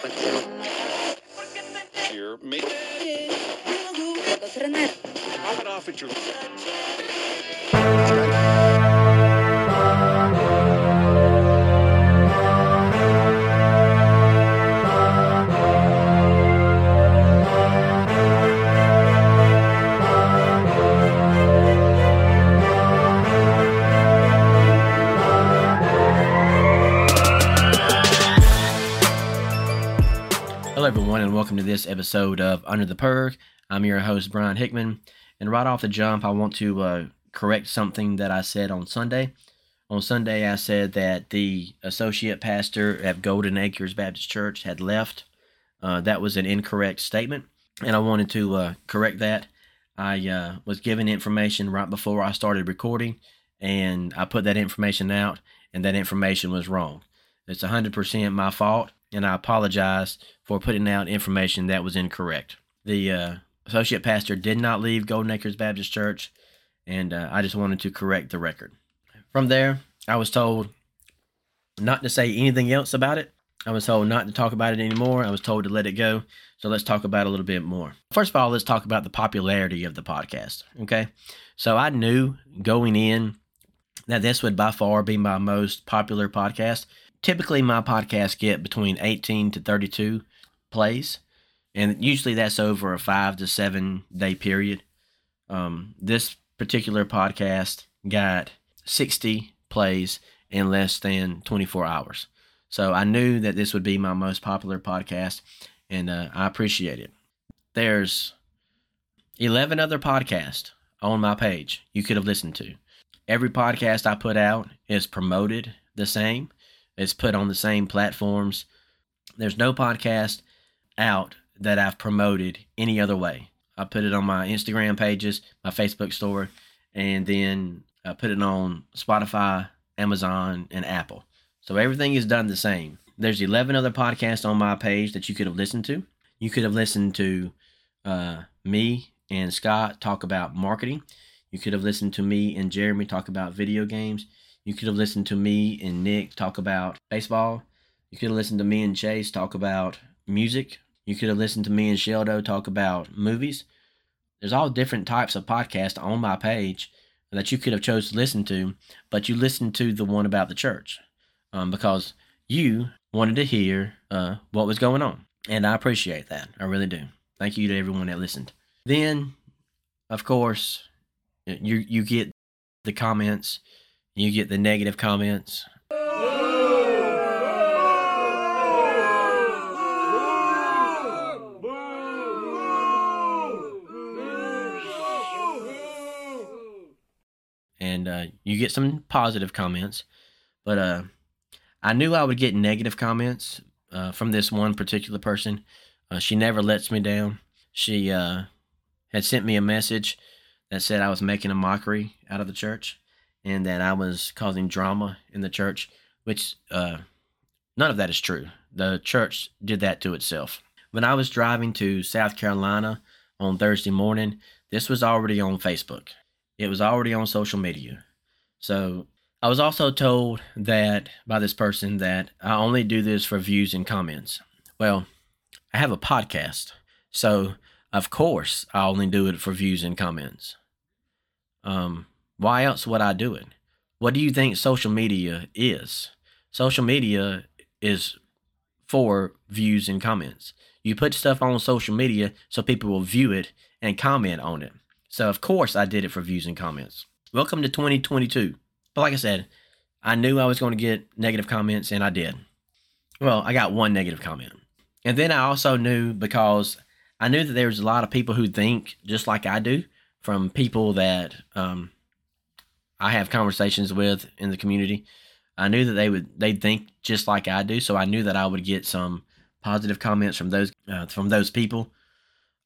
consecuencia. Here, make Hello, everyone, and welcome to this episode of Under the Perg. I'm your host, Brian Hickman. And right off the jump, I want to uh, correct something that I said on Sunday. On Sunday, I said that the associate pastor at Golden Acres Baptist Church had left. Uh, that was an incorrect statement, and I wanted to uh, correct that. I uh, was given information right before I started recording, and I put that information out, and that information was wrong. It's 100% my fault, and I apologize for putting out information that was incorrect. The uh, associate pastor did not leave Golden Acres Baptist Church, and uh, I just wanted to correct the record. From there, I was told not to say anything else about it. I was told not to talk about it anymore. I was told to let it go. So let's talk about a little bit more. First of all, let's talk about the popularity of the podcast. Okay. So I knew going in that this would by far be my most popular podcast. Typically, my podcasts get between 18 to 32 plays, and usually that's over a five to seven day period. Um, this particular podcast got 60 plays in less than 24 hours. So I knew that this would be my most popular podcast, and uh, I appreciate it. There's 11 other podcasts on my page you could have listened to. Every podcast I put out is promoted the same, it's put on the same platforms. There's no podcast out that I've promoted any other way. I put it on my Instagram pages, my Facebook store, and then I put it on Spotify, Amazon, and Apple. So everything is done the same. There's 11 other podcasts on my page that you could have listened to. You could have listened to uh, me and Scott talk about marketing. You could have listened to me and Jeremy talk about video games. You could have listened to me and Nick talk about baseball. You could have listened to me and Chase talk about music. You could have listened to me and Sheldo talk about movies. There's all different types of podcasts on my page that you could have chose to listen to, but you listened to the one about the church um, because you wanted to hear uh, what was going on, and I appreciate that. I really do. Thank you to everyone that listened. Then, of course, you you get the comments, you get the negative comments. and uh, you get some positive comments. But uh, I knew I would get negative comments uh, from this one particular person. Uh, she never lets me down. She uh, had sent me a message that said I was making a mockery out of the church and that I was causing drama in the church, which uh, none of that is true. The church did that to itself. When I was driving to South Carolina on Thursday morning, this was already on Facebook it was already on social media. So I was also told that by this person that I only do this for views and comments. Well, I have a podcast, so of course I only do it for views and comments. Um, why else would I do it? What do you think social media is? Social media is for views and comments. You put stuff on social media so people will view it and comment on it. So of course I did it for views and comments. Welcome to 2022. But like I said, I knew I was going to get negative comments and I did. Well, I got one negative comment. And then I also knew because I knew that there was a lot of people who think just like I do from people that um, I have conversations with in the community. I knew that they would they think just like I do, so I knew that I would get some positive comments from those uh, from those people.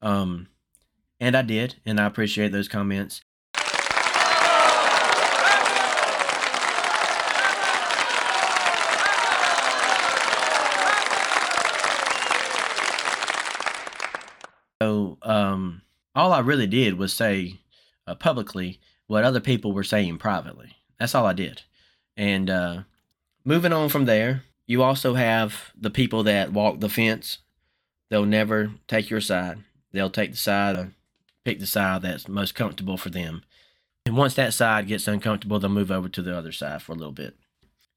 Um, and I did, and I appreciate those comments. So, um, all I really did was say uh, publicly what other people were saying privately. That's all I did. And uh, moving on from there, you also have the people that walk the fence. They'll never take your side. They'll take the side, uh, pick the side that's most comfortable for them. And once that side gets uncomfortable, they'll move over to the other side for a little bit.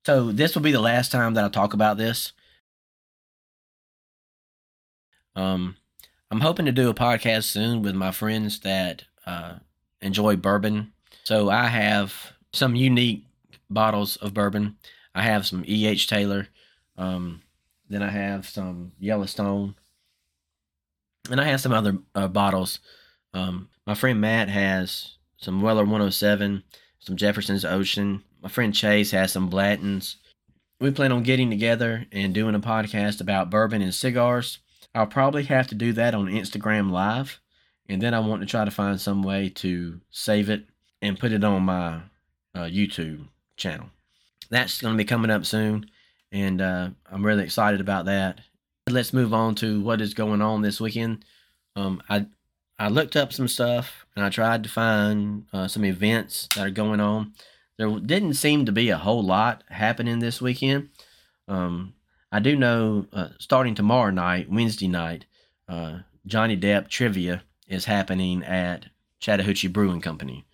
So this will be the last time that I talk about this. Um, I'm hoping to do a podcast soon with my friends that uh, enjoy bourbon. So I have some unique bottles of bourbon. I have some E.H. Taylor. Um, then I have some Yellowstone. And I have some other uh, bottles. Um, my friend Matt has some Weller 107, some Jefferson's Ocean. My friend Chase has some Blanton's. We plan on getting together and doing a podcast about bourbon and cigars. I'll probably have to do that on Instagram Live. And then I want to try to find some way to save it and put it on my uh, YouTube channel. That's going to be coming up soon. And uh, I'm really excited about that. Let's move on to what is going on this weekend. Um, I I looked up some stuff and I tried to find uh, some events that are going on. There didn't seem to be a whole lot happening this weekend. Um, I do know uh, starting tomorrow night, Wednesday night, uh, Johnny Depp trivia is happening at Chattahoochee Brewing Company.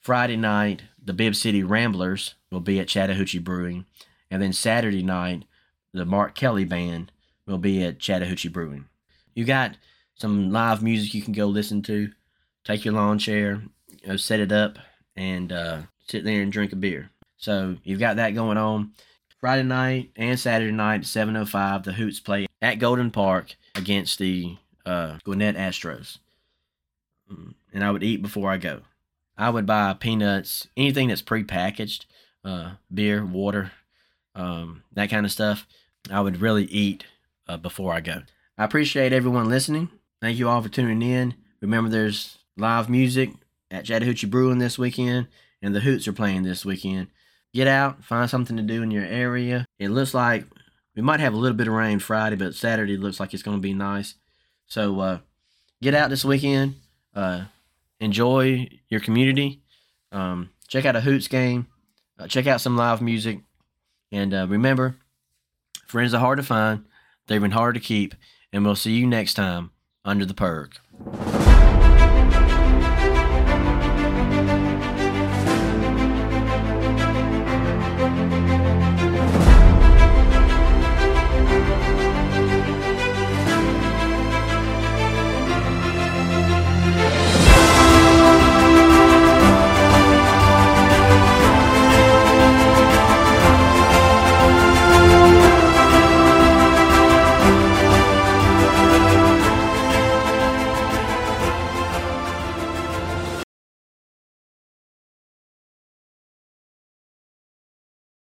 Friday night, the Bibb City Ramblers will be at Chattahoochee Brewing. And then Saturday night, the Mark Kelly Band will be at Chattahoochee Brewing. You got some live music you can go listen to. Take your lawn chair, you know, set it up, and uh, sit there and drink a beer. So you've got that going on. Friday night and Saturday night, 7:05, the Hoots play at Golden Park against the uh, Gwinnett Astros. Mm, and I would eat before I go. I would buy peanuts, anything that's prepackaged, uh, beer, water, um, that kind of stuff. I would really eat uh, before I go. I appreciate everyone listening. Thank you all for tuning in. Remember, there's live music at Chattahoochee Brewing this weekend, and the Hoots are playing this weekend. Get out, find something to do in your area. It looks like we might have a little bit of rain Friday, but Saturday looks like it's going to be nice. So uh, get out this weekend. Uh, enjoy your community. Um, check out a Hoots game. Uh, check out some live music. And uh, remember, friends are hard to find, they've been hard to keep. And we'll see you next time under the perk.